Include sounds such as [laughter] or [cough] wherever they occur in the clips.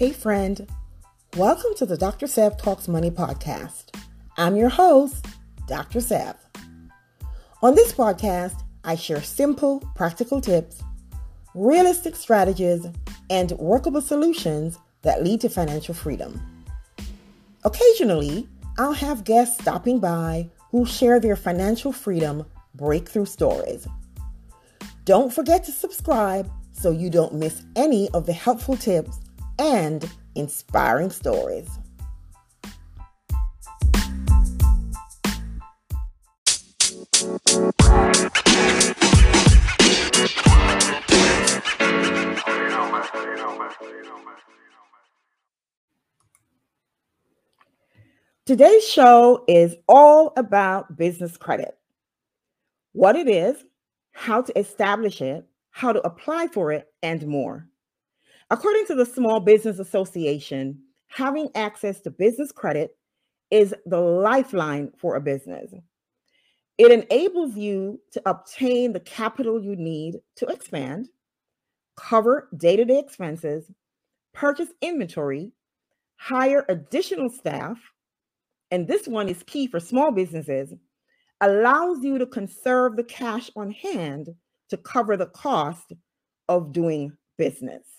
Hey, friend. Welcome to the Dr. Sev Talks Money podcast. I'm your host, Dr. Sev. On this podcast, I share simple, practical tips, realistic strategies, and workable solutions that lead to financial freedom. Occasionally, I'll have guests stopping by who share their financial freedom breakthrough stories. Don't forget to subscribe so you don't miss any of the helpful tips and inspiring stories. Today's show is all about business credit what it is, how to establish it, how to apply for it, and more. According to the Small Business Association, having access to business credit is the lifeline for a business. It enables you to obtain the capital you need to expand, cover day to day expenses, purchase inventory, hire additional staff, and this one is key for small businesses, allows you to conserve the cash on hand to cover the cost of doing business.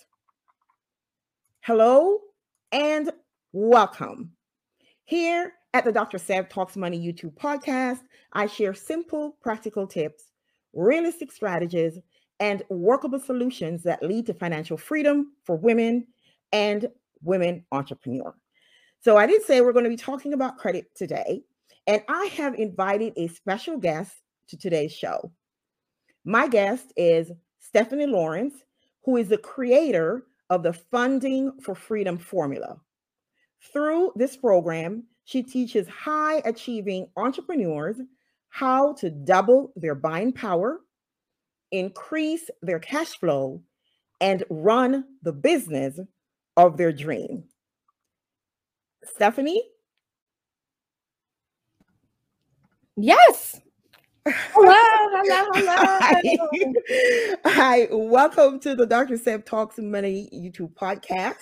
Hello and welcome. Here at the Dr. Sev Talks Money YouTube podcast, I share simple, practical tips, realistic strategies, and workable solutions that lead to financial freedom for women and women entrepreneurs. So, I did say we're going to be talking about credit today, and I have invited a special guest to today's show. My guest is Stephanie Lawrence, who is the creator of the Funding for Freedom formula. Through this program, she teaches high achieving entrepreneurs how to double their buying power, increase their cash flow, and run the business of their dream. Stephanie? Yes. Hello, hello, hello. [laughs] Hi. Hi, welcome to the Dr. Sev Talks Money YouTube podcast.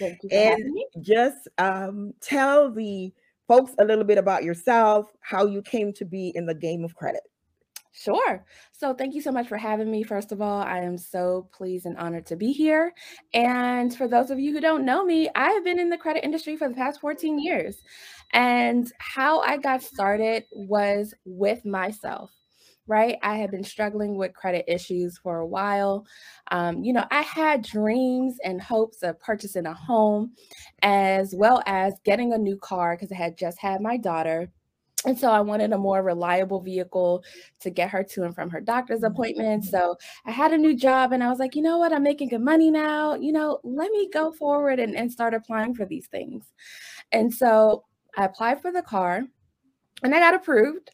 Thank you. and just um, tell the folks a little bit about yourself, how you came to be in the game of credit. Sure. So, thank you so much for having me. First of all, I am so pleased and honored to be here. And for those of you who don't know me, I have been in the credit industry for the past 14 years. And how I got started was with myself right? I had been struggling with credit issues for a while. Um, you know, I had dreams and hopes of purchasing a home as well as getting a new car because I had just had my daughter. And so I wanted a more reliable vehicle to get her to and from her doctor's mm-hmm. appointments. So I had a new job and I was like, you know what? I'm making good money now. You know, let me go forward and, and start applying for these things. And so I applied for the car and I got approved.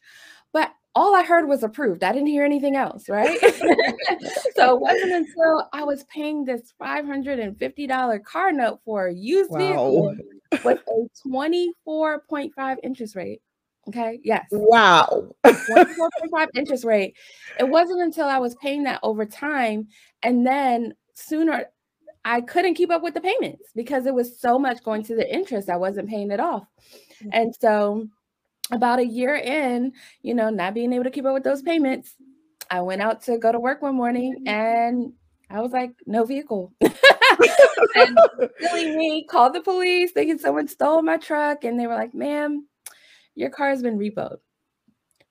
But all I heard was approved. I didn't hear anything else, right? [laughs] so it wasn't [laughs] until I was paying this $550 car note for a used wow. vehicle with a 24.5 interest rate. Okay. Yes. Wow. [laughs] 24.5 interest rate. It wasn't until I was paying that over time and then sooner I couldn't keep up with the payments because it was so much going to the interest. I wasn't paying it off. Mm-hmm. And so, about a year in, you know, not being able to keep up with those payments, I went out to go to work one morning mm-hmm. and I was like, no vehicle. [laughs] and [laughs] silly me called the police thinking someone stole my truck. And they were like, ma'am, your car has been repoed.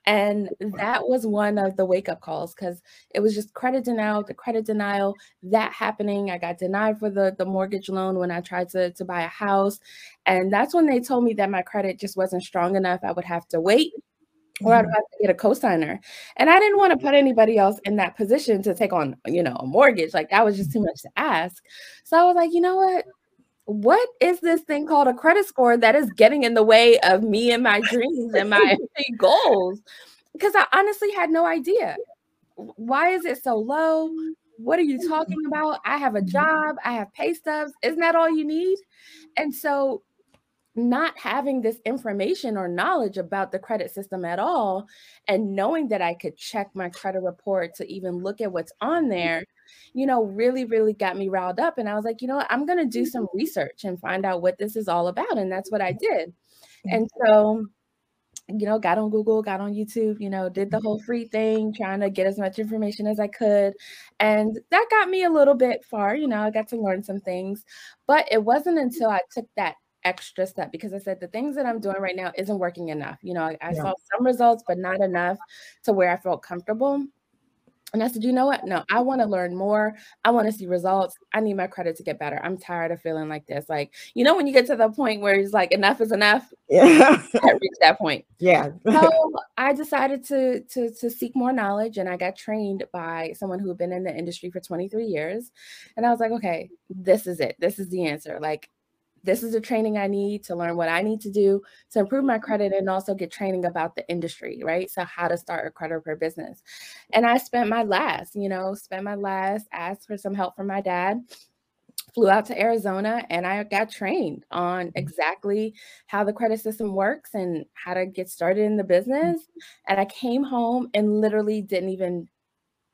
And that was one of the wake up calls because it was just credit denial, the credit denial, that happening. I got denied for the, the mortgage loan when I tried to, to buy a house. And that's when they told me that my credit just wasn't strong enough. I would have to wait or I'd mm-hmm. have to get a co-signer. And I didn't want to put anybody else in that position to take on, you know, a mortgage. Like that was just too much to ask. So I was like, you know what? What is this thing called a credit score that is getting in the way of me and my dreams and my [laughs] [laughs] goals? Because I honestly had no idea. Why is it so low? What are you talking mm-hmm. about? I have a job, I have pay stubs. Isn't that all you need? And so not having this information or knowledge about the credit system at all and knowing that I could check my credit report to even look at what's on there, you know, really, really got me riled up. And I was like, you know what, I'm going to do some mm-hmm. research and find out what this is all about. And that's what I mm-hmm. did. Mm-hmm. And so, you know, got on Google, got on YouTube, you know, did the whole free thing, trying to get as much information as I could. And that got me a little bit far, you know, I got to learn some things. But it wasn't until I took that extra step because I said the things that I'm doing right now isn't working enough. You know, I, I yeah. saw some results, but not enough to where I felt comfortable. And I said, you know what? No, I want to learn more. I want to see results. I need my credit to get better. I'm tired of feeling like this. Like, you know, when you get to the point where it's like enough is enough. Yeah. [laughs] I reached that point. [laughs] Yeah. so I decided to to to seek more knowledge and I got trained by someone who had been in the industry for 23 years. And I was like, okay, this is it. This is the answer. Like this is the training I need to learn what I need to do to improve my credit and also get training about the industry, right? So how to start a credit repair business. And I spent my last, you know, spent my last, asked for some help from my dad, flew out to Arizona and I got trained on mm-hmm. exactly how the credit system works and how to get started in the business. And I came home and literally didn't even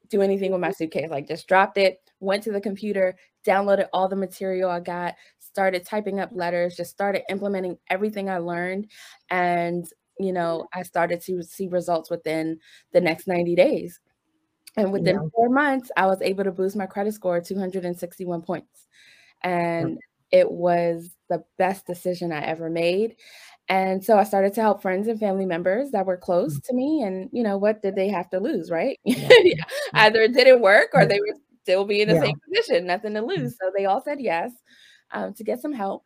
do anything with my suitcase, like just dropped it, went to the computer, downloaded all the material I got, started typing up letters, just started implementing everything I learned. And, you know, I started to see results within the next 90 days. And within yeah. four months, I was able to boost my credit score 261 points. And it was the best decision I ever made. And so I started to help friends and family members that were close mm. to me. And, you know, what did they have to lose, right? [laughs] Yeah. Either it didn't work or they were still be in the yeah. same position, nothing to mm. lose. So they all said yes um, to get some help.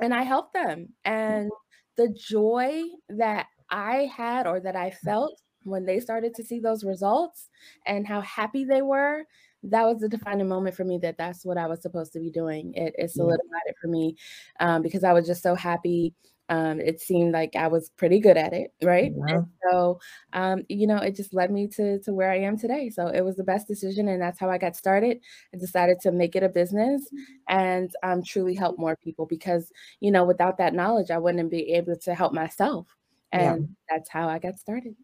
And I helped them. And the joy that I had or that I felt when they started to see those results and how happy they were, that was the defining moment for me that that's what I was supposed to be doing. It, it solidified it for me um, because I was just so happy um, it seemed like I was pretty good at it, right? Yeah. so, um, you know, it just led me to to where I am today. So it was the best decision, and that's how I got started. I decided to make it a business and um, truly help more people because, you know, without that knowledge, I wouldn't be able to help myself, and yeah. that's how I got started.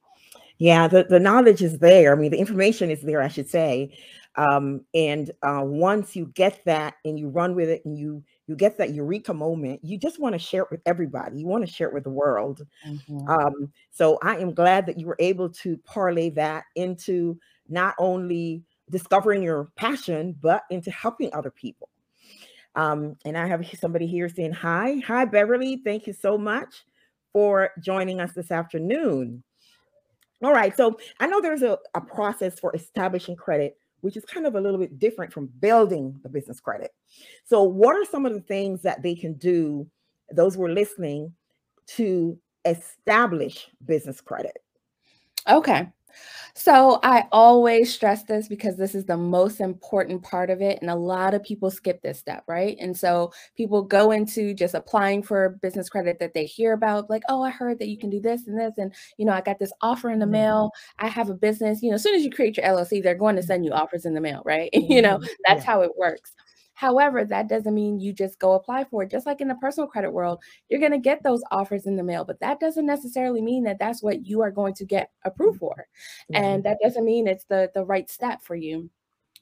Yeah, the, the knowledge is there. I mean, the information is there, I should say. Um, and uh, once you get that and you run with it and you you get that eureka moment, you just want to share it with everybody. You want to share it with the world. Mm-hmm. Um, so I am glad that you were able to parlay that into not only discovering your passion, but into helping other people. Um, and I have somebody here saying hi. Hi, Beverly. Thank you so much for joining us this afternoon. All right. So I know there's a, a process for establishing credit which is kind of a little bit different from building the business credit. So, what are some of the things that they can do, those who are listening, to establish business credit? Okay. So I always stress this because this is the most important part of it. And a lot of people skip this step, right? And so people go into just applying for business credit that they hear about, like, oh, I heard that you can do this and this. And, you know, I got this offer in the mm-hmm. mail. I have a business. You know, as soon as you create your LLC, they're going to send you offers in the mail, right? [laughs] you know, mm-hmm. that's yeah. how it works. However, that doesn't mean you just go apply for it. Just like in the personal credit world, you're going to get those offers in the mail, but that doesn't necessarily mean that that's what you are going to get approved for. Mm-hmm. And that doesn't mean it's the, the right step for you.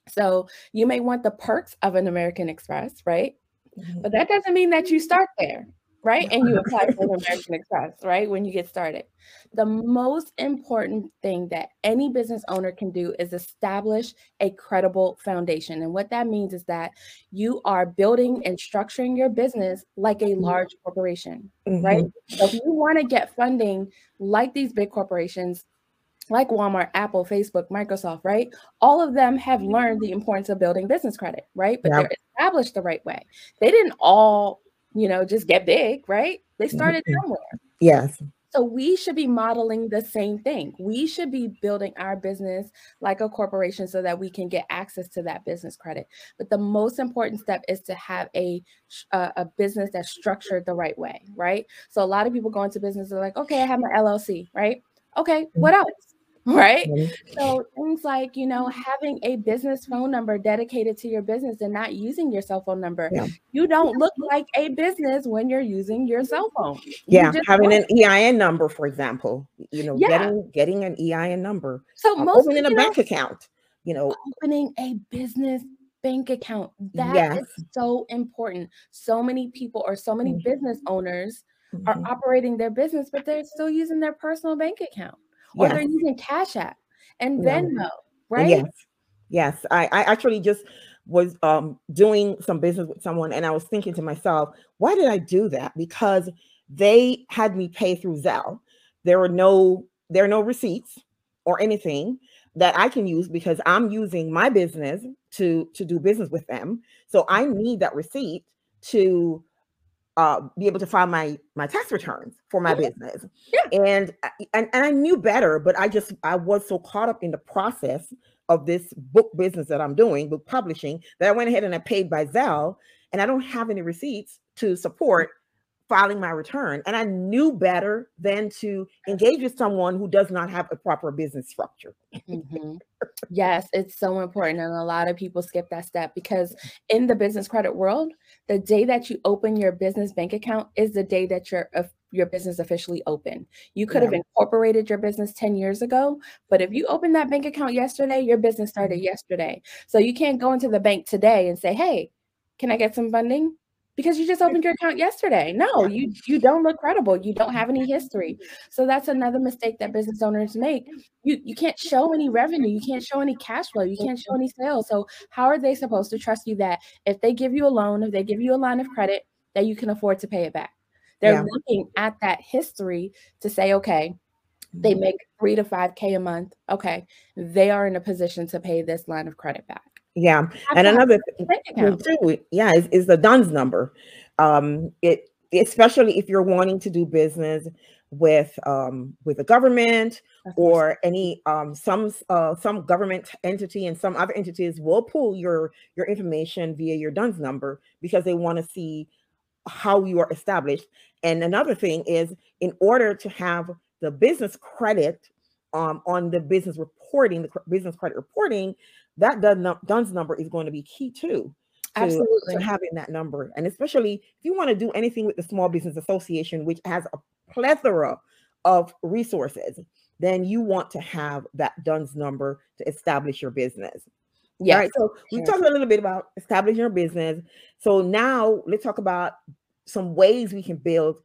So you may want the perks of an American Express, right? Mm-hmm. But that doesn't mean that you start there right? And you apply for American Express, right? When you get started. The most important thing that any business owner can do is establish a credible foundation. And what that means is that you are building and structuring your business like a mm-hmm. large corporation, mm-hmm. right? So if you want to get funding like these big corporations, like Walmart, Apple, Facebook, Microsoft, right? All of them have learned the importance of building business credit, right? But yep. they're established the right way. They didn't all you know, just get big, right? They started somewhere. Yes. So we should be modeling the same thing. We should be building our business like a corporation so that we can get access to that business credit. But the most important step is to have a a, a business that's structured the right way, right? So a lot of people go into business they're like, okay, I have my LLC, right? Okay, what mm-hmm. else? Right? Mm-hmm. So things like, you know, having a business phone number dedicated to your business and not using your cell phone number. Yeah. You don't look like a business when you're using your cell phone. Yeah, having an EIN number, for example, you know, yeah. getting getting an EIN number. So uh, most opening a bank know, account, you know, opening a business bank account. That yes. is so important. So many people or so many mm-hmm. business owners mm-hmm. are operating their business, but they're still using their personal bank account or yes. they're using Cash App and Venmo, yeah. right? Yes. Yes. I, I actually just was um, doing some business with someone and I was thinking to myself, why did I do that? Because they had me pay through Zelle. There were no there are no receipts or anything that I can use because I'm using my business to to do business with them. So I need that receipt to uh, be able to file my my tax returns for my yeah. business. Yeah. And, and and I knew better, but I just I was so caught up in the process of this book business that I'm doing, book publishing, that I went ahead and I paid by Zelle, and I don't have any receipts to support filing my return. And I knew better than to engage with someone who does not have a proper business structure. mm-hmm. Yes, it's so important. And a lot of people skip that step because in the business credit world, the day that you open your business bank account is the day that your your business officially open. You could yeah. have incorporated your business 10 years ago, but if you opened that bank account yesterday, your business started mm-hmm. yesterday. So you can't go into the bank today and say, "Hey, can I get some funding?" Because you just opened your account yesterday. No, you you don't look credible. You don't have any history. So that's another mistake that business owners make. You you can't show any revenue, you can't show any cash flow, you can't show any sales. So how are they supposed to trust you that if they give you a loan, if they give you a line of credit, that you can afford to pay it back? They're yeah. looking at that history to say, okay, they mm-hmm. make three to five K a month. Okay, they are in a position to pay this line of credit back. Yeah. And another thing too, yeah, is, is the DUNS number. Um, it especially if you're wanting to do business with um with the government or any um some uh some government entity and some other entities will pull your your information via your DUNS number because they want to see how you are established. And another thing is in order to have the business credit um on the business reporting, the business credit reporting, that DUNS number is going to be key too. To, Absolutely. To having that number. And especially if you want to do anything with the Small Business Association, which has a plethora of resources, then you want to have that DUNS number to establish your business. Yeah. Right. So we talked a little bit about establishing your business. So now let's talk about some ways we can build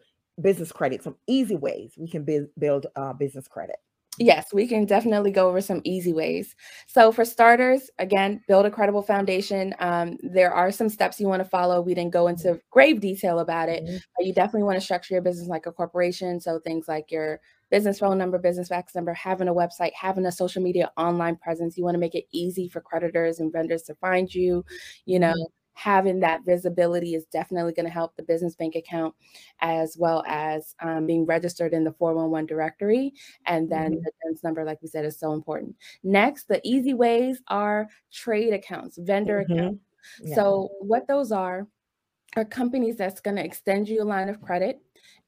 business credit, some easy ways we can build build uh, business credit. Yes, we can definitely go over some easy ways. So, for starters, again, build a credible foundation. Um, there are some steps you want to follow. We didn't go into grave detail about it, mm-hmm. but you definitely want to structure your business like a corporation. So, things like your business phone number, business fax number, having a website, having a social media online presence. You want to make it easy for creditors and vendors to find you. You know, mm-hmm having that visibility is definitely going to help the business bank account as well as um, being registered in the 411 directory and then mm-hmm. the DUNS number like we said is so important next the easy ways are trade accounts vendor mm-hmm. accounts yeah. so what those are are companies that's going to extend you a line of credit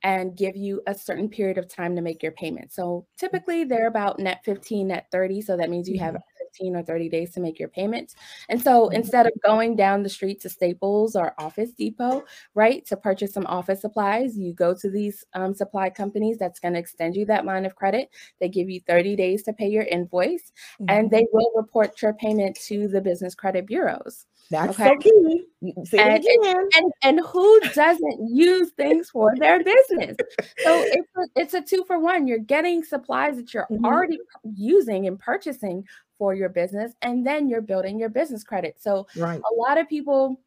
and give you a certain period of time to make your payment. So typically they're about net 15, net 30. So that means you have 15 or 30 days to make your payments. And so mm-hmm. instead of going down the street to Staples or Office Depot, right, to purchase some office supplies, you go to these um, supply companies that's going to extend you that line of credit. They give you 30 days to pay your invoice mm-hmm. and they will report your payment to the business credit bureaus. That's okay? so key. And, and, and, and, who doesn't use things for their business? So it's a, it's a two for one. You're getting supplies that you're mm-hmm. already using and purchasing for your business and then you're building your business credit so right. a lot of people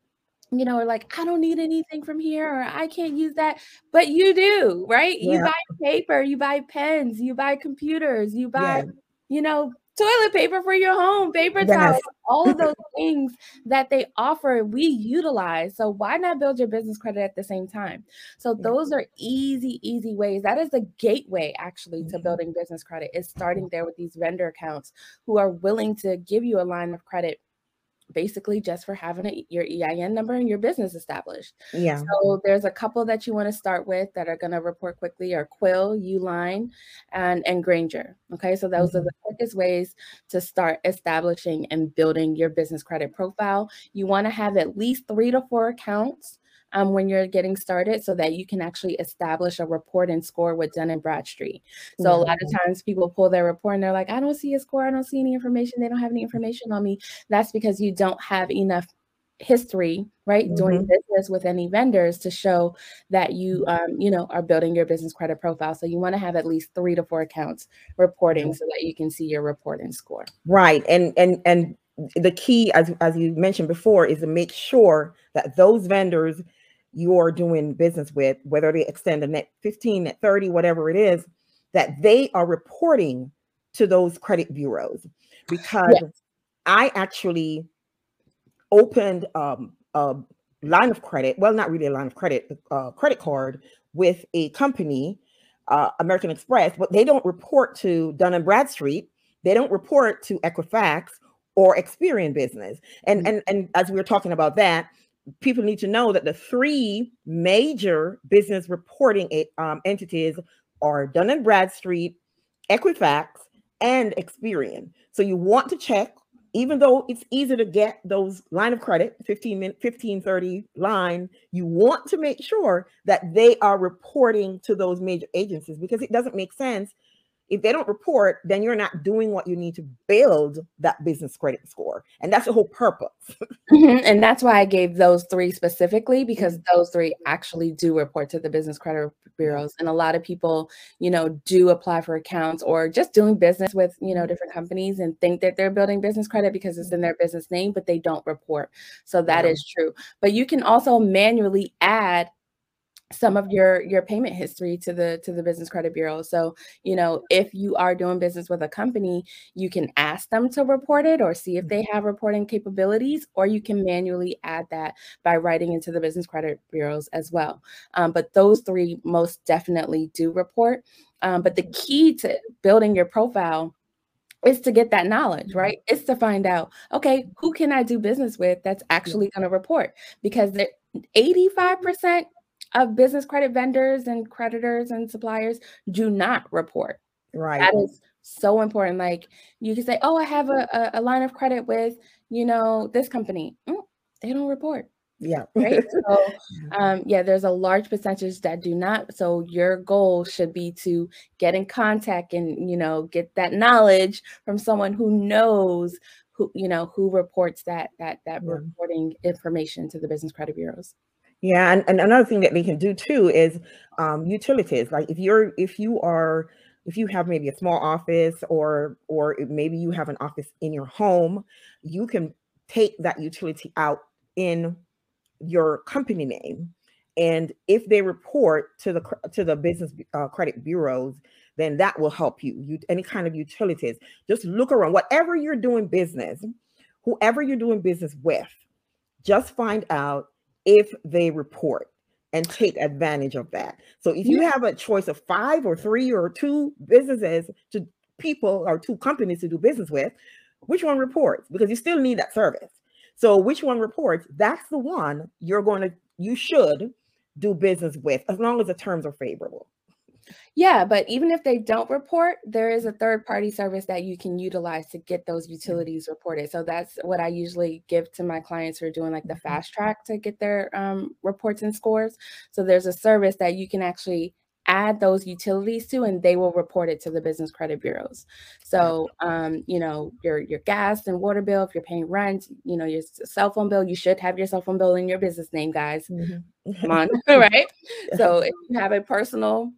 you know are like i don't need anything from here or i can't use that but you do right yeah. you buy paper you buy pens you buy computers you buy yeah. you know toilet paper for your home, paper yes. towels, all of those [laughs] things that they offer, we utilize. So why not build your business credit at the same time? So those are easy, easy ways. That is the gateway actually to mm-hmm. building business credit is starting there with these vendor accounts who are willing to give you a line of credit basically just for having a, your EIN number and your business established. Yeah. So there's a couple that you want to start with that are going to report quickly are Quill, Uline, and, and Grainger. Okay. So those mm-hmm. are the quickest ways to start establishing and building your business credit profile. You want to have at least three to four accounts um, when you're getting started so that you can actually establish a report and score with Dun and Bradstreet. So mm-hmm. a lot of times people pull their report and they're like, I don't see a score. I don't see any information. They don't have any information on me. That's because you don't have enough history right mm-hmm. doing business with any vendors to show that you um, you know are building your business credit profile so you want to have at least three to four accounts reporting mm-hmm. so that you can see your report and score right and and and the key as as you mentioned before is to make sure that those vendors you're doing business with, whether they extend a net 15, net 30, whatever it is, that they are reporting to those credit bureaus. Because yes. I actually opened um, a line of credit, well, not really a line of credit, uh, credit card with a company, uh, American Express, but they don't report to Dun and Bradstreet. They don't report to Equifax or Experian Business. And, mm-hmm. and, and as we were talking about that, people need to know that the three major business reporting um, entities are Dun and Bradstreet, Equifax, and Experian. So you want to check, even though it's easy to get those line of credit, 15 minute, 15, 30 line, you want to make sure that they are reporting to those major agencies because it doesn't make sense if they don't report, then you're not doing what you need to build that business credit score. And that's the whole purpose. [laughs] mm-hmm. And that's why I gave those three specifically, because mm-hmm. those three actually do report to the business credit bureaus. And a lot of people, you know, do apply for accounts or just doing business with, you know, different companies and think that they're building business credit because it's in their business name, but they don't report. So that yeah. is true. But you can also manually add some of your your payment history to the to the business credit bureau so you know if you are doing business with a company you can ask them to report it or see if they mm-hmm. have reporting capabilities or you can manually add that by writing into the business credit bureaus as well um, but those three most definitely do report um, but the key to building your profile is to get that knowledge, mm-hmm. right? It's to find out, okay, who can I do business with that's actually going to report? Because 85% of business credit vendors and creditors and suppliers do not report. Right. That is so important. Like you can say, oh, I have a, a line of credit with, you know, this company. Mm, they don't report. Yeah. right. [laughs] So, um, yeah, there's a large percentage that do not. So your goal should be to get in contact and, you know, get that knowledge from someone who knows who, you know, who reports that, that, that yeah. reporting information to the business credit bureaus. Yeah, and, and another thing that they can do too is um, utilities. Like if you're if you are if you have maybe a small office or or maybe you have an office in your home, you can take that utility out in your company name, and if they report to the to the business uh, credit bureaus, then that will help you. You any kind of utilities. Just look around. Whatever you're doing business, whoever you're doing business with, just find out if they report and take advantage of that. So if you have a choice of five or three or two businesses to people or two companies to do business with, which one reports? Because you still need that service. So which one reports? That's the one you're going to you should do business with as long as the terms are favorable. Yeah, but even if they don't report, there is a third party service that you can utilize to get those mm-hmm. utilities reported. So that's what I usually give to my clients who are doing like the mm-hmm. fast track to get their um, reports and scores. So there's a service that you can actually add those utilities to and they will report it to the business credit bureaus so um, you know your your gas and water bill if you're paying rent you know your cell phone bill you should have your cell phone bill in your business name guys mm-hmm. come on [laughs] [laughs] right so if you have a personal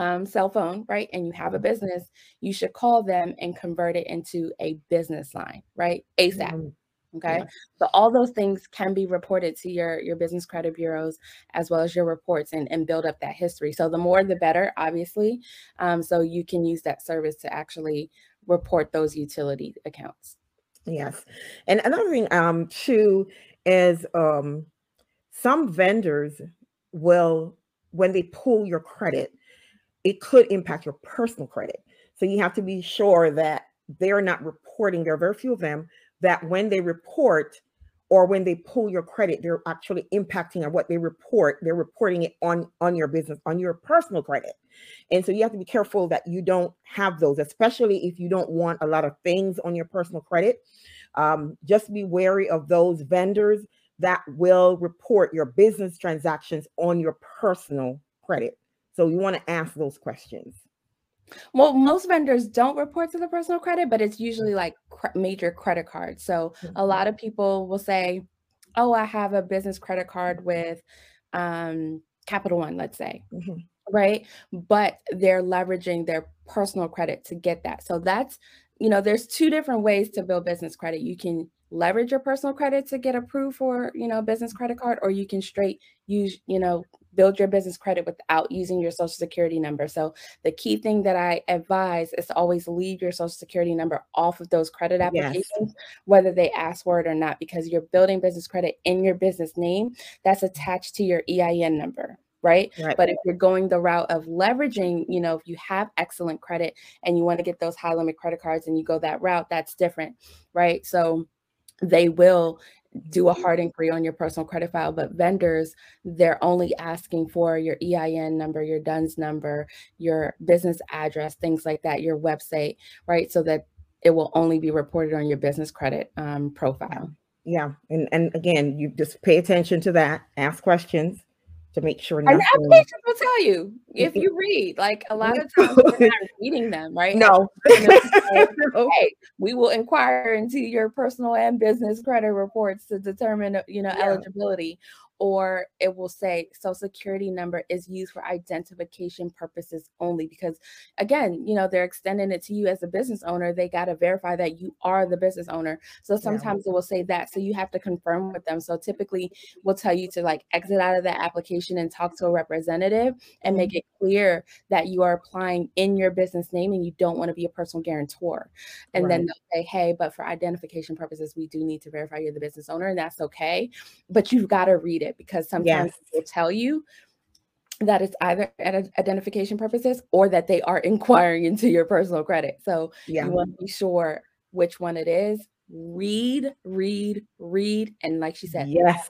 um, cell phone, right, and you have a business, you should call them and convert it into a business line, right, ASAP. Mm-hmm. Okay, yeah. so all those things can be reported to your your business credit bureaus as well as your reports and, and build up that history. So the more the better, obviously. Um, so you can use that service to actually report those utility accounts. Yes, and another thing um, too is um, some vendors will when they pull your credit it could impact your personal credit. So you have to be sure that they're not reporting, there are very few of them, that when they report or when they pull your credit, they're actually impacting on what they report. They're reporting it on on your business, on your personal credit. And so you have to be careful that you don't have those, especially if you don't want a lot of things on your personal credit. Um, just be wary of those vendors that will report your business transactions on your personal credit. So you want to ask those questions. Well, most vendors don't report to the personal credit, but it's usually like cr- major credit cards. So a mm-hmm. lot of people will say, "Oh, I have a business credit card with um, Capital One, let's say." Mm-hmm. Right? But they're leveraging their personal credit to get that. So that's, you know, there's two different ways to build business credit. You can leverage your personal credit to get approved for, you know, business credit card or you can straight use, you know, build your business credit without using your social security number. So the key thing that I advise is to always leave your social security number off of those credit applications, yes. whether they ask for it or not, because you're building business credit in your business name that's mm-hmm. attached to your EIN number. Right? right? But if you're going the route of leveraging, you know, if you have excellent credit and you want to get those high limit credit cards and you go that route, that's different, right? So they will do a hard inquiry on your personal credit file, but vendors, they're only asking for your EIN number, your DUNS number, your business address, things like that, your website, right? So that it will only be reported on your business credit um, profile. Yeah. And, and again, you just pay attention to that, ask questions, to make sure. And applications will tell you if you read. Like a lot of [laughs] times we're not reading them, right? [laughs] No. hey, we will inquire into your personal and business credit reports to determine, you know, yeah. eligibility or it will say social security number is used for identification purposes only because again you know they're extending it to you as a business owner they got to verify that you are the business owner so sometimes yeah. it will say that so you have to confirm with them so typically we'll tell you to like exit out of that application and talk to a representative and make mm-hmm. it clear that you are applying in your business name and you don't want to be a personal guarantor and right. then they'll say hey but for identification purposes we do need to verify you're the business owner and that's okay but you've got to read it it because sometimes yes. they tell you that it's either at identification purposes or that they are [laughs] inquiring into your personal credit. So yeah. you want to be sure which one it is. Read, read, read, and like she said, yes,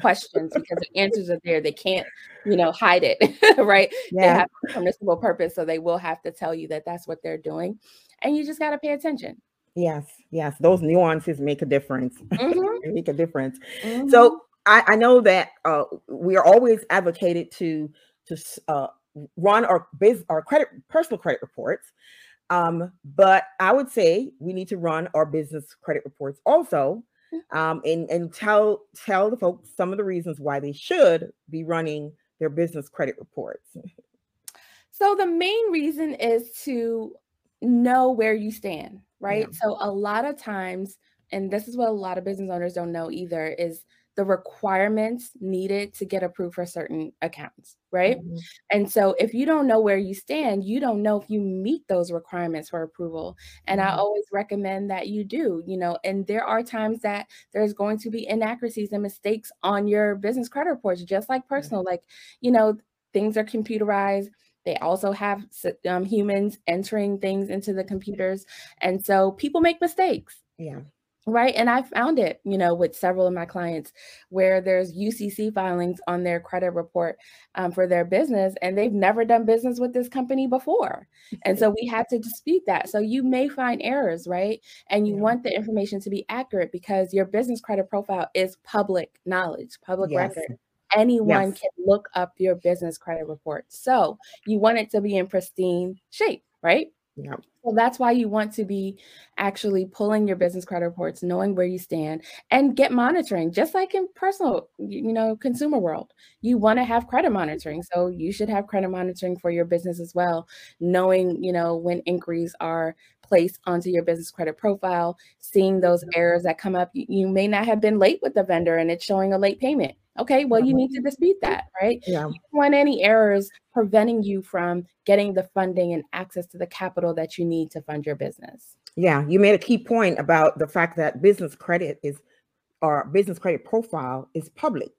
questions [laughs] because the answers are there. They can't, you know, hide it, [laughs] right? Yeah. They have a permissible purpose, so they will have to tell you that that's what they're doing, and you just got to pay attention. Yes, yes, those nuances make a difference. Mm-hmm. make a difference. Mm-hmm. So I, I know that uh, we are always advocated to to uh, run our biz our credit personal credit reports, um, but I would say we need to run our business credit reports also, mm. um, and and tell tell the folks some of the reasons why they should be running their business credit reports. So the main reason is to know where you stand, right? Yeah. So a lot of times, and this is what a lot of business owners don't know either, is the requirements needed to get approved for certain accounts, right? Mm-hmm. And so if you don't know where you stand, you don't know if you meet those requirements for approval. And mm-hmm. I always recommend that you do, you know, and there are times that there's going to be inaccuracies and mistakes on your business credit reports, just like personal, like, you know, things are computerized. They also have um, humans entering things into the computers. And so people make mistakes. Yeah. Right. And I found it, you know, with several of my clients where there's UCC filings on their credit report um, for their business, and they've never done business with this company before. And so we had to dispute that. So you may find errors, right? And you yeah. want the information to be accurate because your business credit profile is public knowledge, public yes. record. Anyone yes. can look up your business credit report. So you want it to be in pristine shape, right? Yeah. So that's why you want to be actually pulling your business credit reports, knowing where you stand, and get monitoring, just like in personal, you know, consumer world. You want to have credit monitoring. So you should have credit monitoring for your business as well, knowing, you know, when inquiries are placed onto your business credit profile, seeing those errors that come up. You may not have been late with the vendor and it's showing a late payment. Okay, well, you uh-huh. need to dispute that, right? Yeah. You don't want any errors preventing you from getting the funding and access to the capital that you need to fund your business. Yeah, you made a key point about the fact that business credit is our business credit profile is public.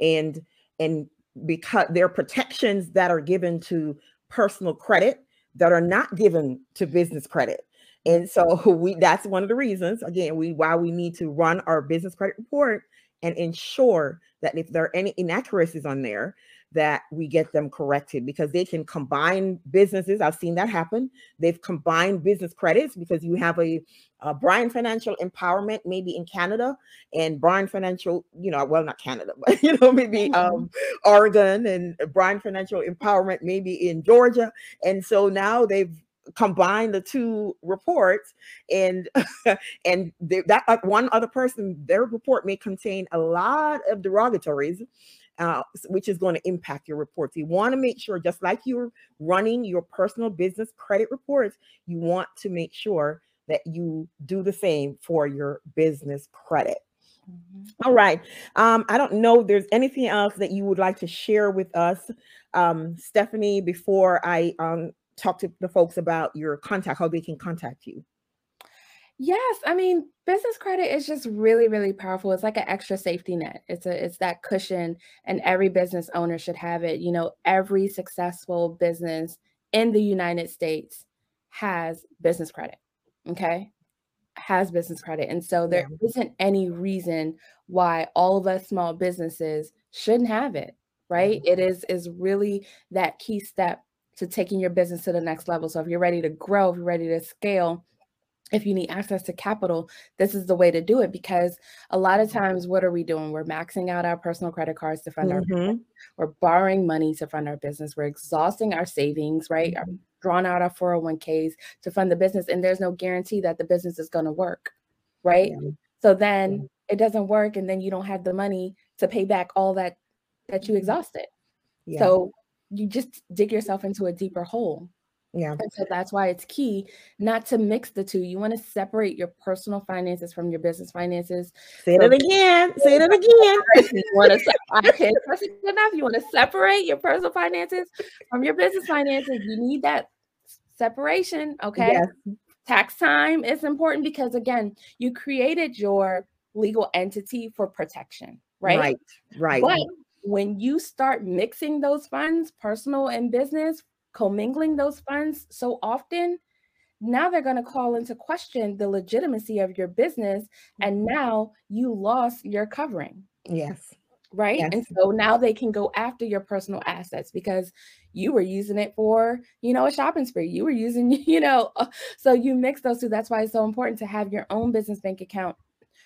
And and because there are protections that are given to personal credit that are not given to business credit. And so [laughs] we that's one of the reasons again we why we need to run our business credit report and ensure that if there are any inaccuracies on there that we get them corrected because they can combine businesses. I've seen that happen. They've combined business credits because you have a, a Brian Financial Empowerment maybe in Canada and Brian Financial, you know, well, not Canada, [laughs] but you know, maybe mm-hmm. um, Oregon and Brian Financial Empowerment maybe in Georgia. And so now they've combine the two reports and [laughs] and they, that uh, one other person their report may contain a lot of derogatories uh, which is going to impact your reports. You want to make sure, just like you're running your personal business credit reports, you want to make sure that you do the same for your business credit. Mm-hmm. All right. Um, I don't know if there's anything else that you would like to share with us, um, Stephanie, before I um, talk to the folks about your contact, how they can contact you. Yes, I mean, business credit is just really, really powerful. It's like an extra safety net. It's a it's that cushion, and every business owner should have it. You know, every successful business in the United States has business credit. Okay. Has business credit. And so there yeah. not any reason why all of us small businesses shouldn't have it. Right. Mm-hmm. It is is really that key step to taking your business to the next level. So if you're ready to grow, if you're ready to scale, if you need access to capital, this is the way to do it because a lot of mm-hmm. times, what are we doing? We're maxing out our personal credit cards to fund mm-hmm. our business. We're borrowing money to fund our business. We're exhausting our savings, right? Mm-hmm. Drawn out our 401ks to fund the business. And there's no guarantee that the business is going to work, right? Yeah. So then yeah. it doesn't work. And then you don't have the money to pay back all that that you mm-hmm. exhausted. Yeah. So you just dig yourself into a deeper hole. Yeah. And so that's why it's key not to mix the two. You want to separate your personal finances from your business finances. Say so it again. Say it again. you want to okay, enough. You want to separate your personal finances from your business finances. You need that separation. Okay. Yes. Tax time is important because again, you created your legal entity for protection, right? Right. Right. But when you start mixing those funds, personal and business, commingling those funds so often, now they're going to call into question the legitimacy of your business. And mm-hmm. now you lost your covering. Yes. Right. Yes. And so now they can go after your personal assets because you were using it for, you know, a shopping spree. You were using, [laughs] you know, uh, so you mix those two. That's why it's so important to have your own business bank account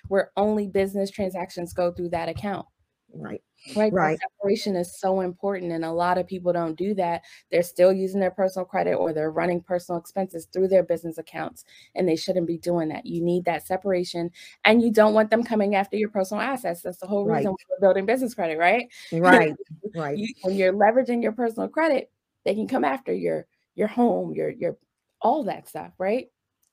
where only business transactions go through that account. Right. Right. Right. separation is so important. And a lot of people don't do that. They're still using their personal credit or they're running personal expenses through their business accounts. And they shouldn't be doing that. You need that separation. And you don't want them coming after your personal assets. That's the whole reason right. we're building business credit, right? Right. right. You, when you're leveraging your personal credit, they can come after your your home, your your all that stuff, right?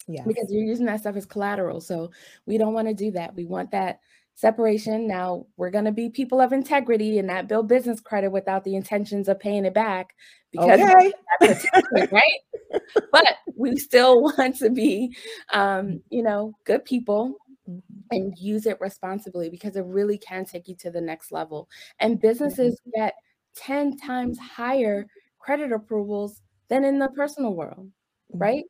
Yeah. Because you're using that stuff as collateral. So we don't want to do that. We want that separation. Now we're going to be people of integrity and not build business credit without the intentions of paying it back because okay. [laughs] right. but we still [laughs] want to be, um, you know, good people mm-hmm. and use it responsibly because it really can take you to the next level. And businesses mm-hmm. get 10 times higher credit approvals than in the personal world, right?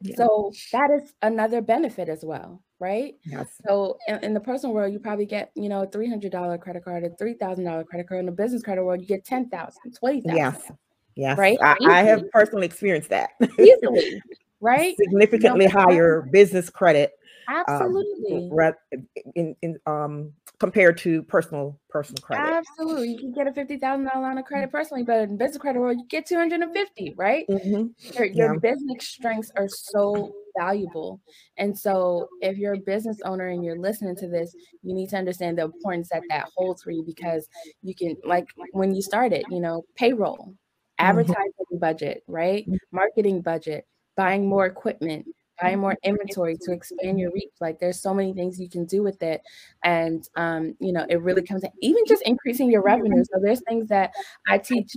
Yeah. So that is another benefit as well right? Yes. So in, in, the personal world, you probably get, you know, a $300 credit card, a $3,000 credit card. In the business credit world, you get 10,000, 20,000. Yes. Yes. Right. I, I, have personally experienced that. [laughs] Easily. Right. Significantly you know, higher business credit. Um, Absolutely. Um, in, in, um, compared to personal personal credit. Absolutely, you can get a fifty thousand dollar line of credit personally, but in business credit world, you get two hundred and fifty. Right? Mm-hmm. Your, your yeah. business strengths are so valuable, and so if you're a business owner and you're listening to this, you need to understand the importance that that holds for you because you can, like when you started, you know, payroll, mm-hmm. advertising mm-hmm. budget, right, mm-hmm. marketing budget, buying more equipment buying more inventory to expand your reach. Like there's so many things you can do with it. And um, you know, it really comes to even just increasing your revenue. So there's things that I teach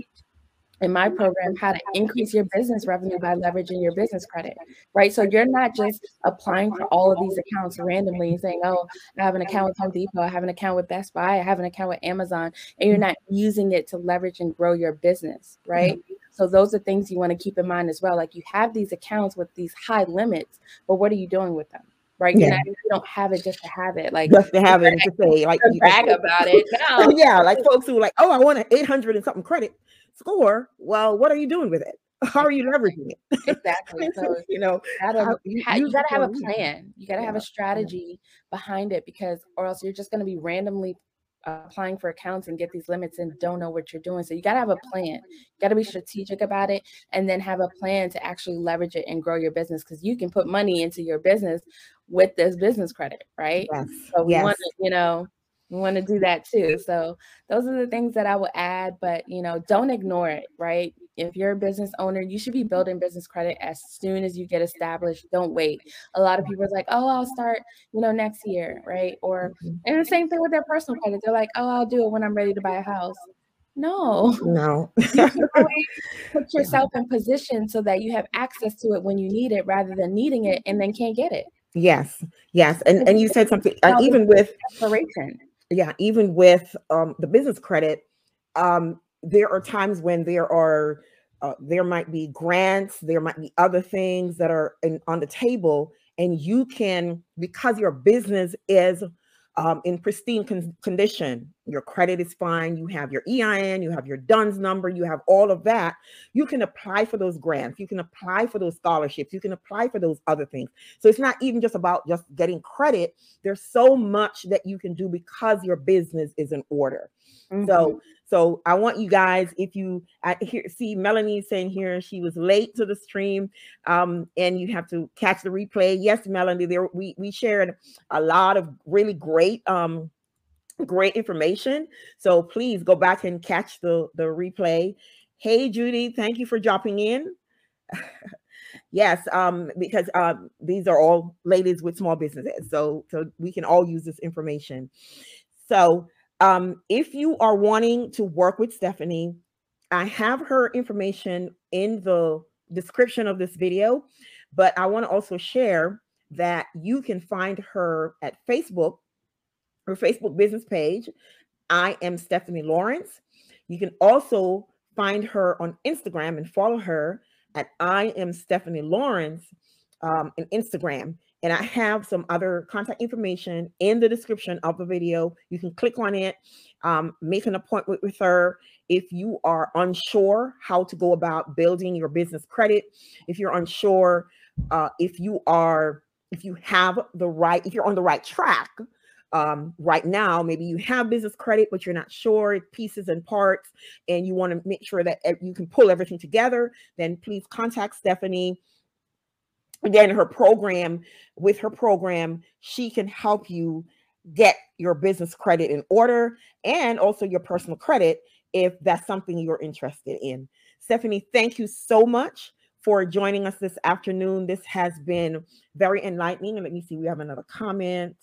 in my program how to increase your business revenue by leveraging your business credit, right? So you're not just applying for all of these accounts randomly and saying, oh, I have an account with Home Depot, I have an account with Best Buy, I have an account with Amazon, and you're not using it to leverage and grow your business, right? So those are things you want to keep in mind as well. Like you have these accounts with these high limits, but what are you doing with them? Right? Yeah. You don't have it just to have it. Like just to have it to say like to brag about it. No. [laughs] yeah, like folks who are like, oh, I want an 800 and something credit score. Well, what are you doing with it? [laughs] How are you leveraging it? Exactly. So [laughs] you know, you gotta, you, you gotta have a plan. You gotta yeah. have a strategy behind it because, or else you're just going to be randomly applying for accounts and get these limits and don't know what you're doing. So you got to have a plan. You got to be strategic about it and then have a plan to actually leverage it and grow your business because you can put money into your business with this business credit, right? Yes. So we yes. want to, you know, we want to do that too. So those are the things that I will add, but you know, don't ignore it, right? If you're a business owner, you should be building business credit as soon as you get established. Don't wait. A lot of people are like, "Oh, I'll start, you know, next year," right? Or mm-hmm. and the same thing with their personal credit. They're like, "Oh, I'll do it when I'm ready to buy a house." No, [laughs] no. [laughs] put [laughs] yourself in position so that you have access to it when you need it, rather than needing it and then can't get it. Yes, yes, and and you said something uh, even with exploration yeah, even with um, the business credit, um, there are times when there are uh, there might be grants, there might be other things that are in, on the table, and you can because your business is um, in pristine con- condition. Your credit is fine. You have your EIN, you have your DUNS number, you have all of that. You can apply for those grants. You can apply for those scholarships. You can apply for those other things. So it's not even just about just getting credit. There's so much that you can do because your business is in order. Mm-hmm. So so I want you guys, if you I hear see Melanie saying here she was late to the stream, um, and you have to catch the replay. Yes, Melanie, there we we shared a lot of really great um great information. So please go back and catch the the replay. Hey Judy, thank you for dropping in. [laughs] yes, um, because um, these are all ladies with small businesses, so so we can all use this information. So um, if you are wanting to work with Stephanie, I have her information in the description of this video, but I want to also share that you can find her at Facebook, her Facebook business page. I am Stephanie Lawrence. You can also find her on Instagram and follow her at I am Stephanie Lawrence um, on Instagram. And I have some other contact information in the description of the video. You can click on it, um, make an appointment with her. If you are unsure how to go about building your business credit, if you're unsure, uh, if you are, if you have the right, if you're on the right track, um, right now, maybe you have business credit, but you're not sure pieces and parts, and you want to make sure that you can pull everything together, then please contact Stephanie. Again her program with her program she can help you get your business credit in order and also your personal credit if that's something you're interested in. Stephanie thank you so much for joining us this afternoon. This has been very enlightening and let me see we have another comment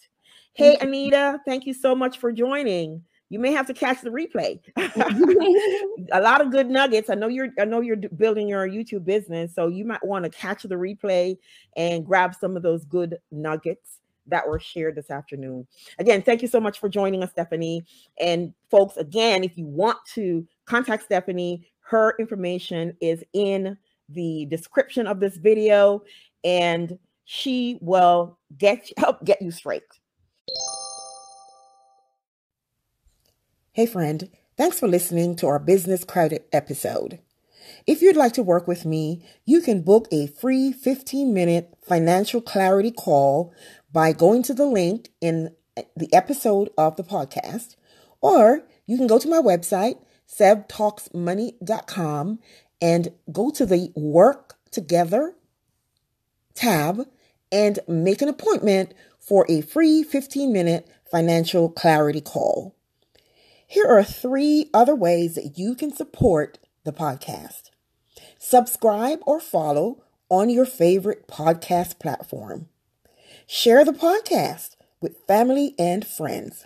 hey anita thank you so much for joining you may have to catch the replay. [laughs] [laughs] a lot of good nuggets. I know you're I know you're building your YouTube business, so you might want to catch the replay and grab some of those good nuggets that were shared this afternoon. Again, thank you so much for joining us, Stephanie. And folks, again, if you want to contact Stephanie, her information is in the description of this video and she will get help get you straight. Hey, friend, thanks for listening to our business credit episode. If you'd like to work with me, you can book a free 15 minute financial clarity call by going to the link in the episode of the podcast, or you can go to my website, sevtalksmoney.com, and go to the Work Together tab and make an appointment for a free 15 minute financial clarity call. Here are three other ways that you can support the podcast. Subscribe or follow on your favorite podcast platform. Share the podcast with family and friends.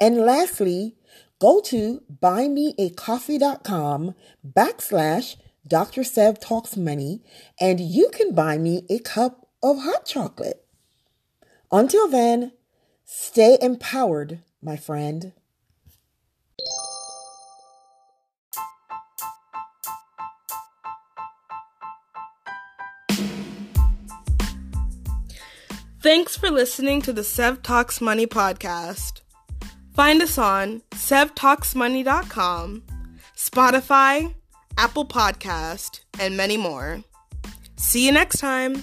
And lastly, go to buymeacoffee.com backslash Dr. Sev Talks Money and you can buy me a cup of hot chocolate. Until then, stay empowered, my friend. Thanks for listening to the Sev Talks Money podcast. Find us on sevtalksmoney.com, Spotify, Apple Podcast, and many more. See you next time.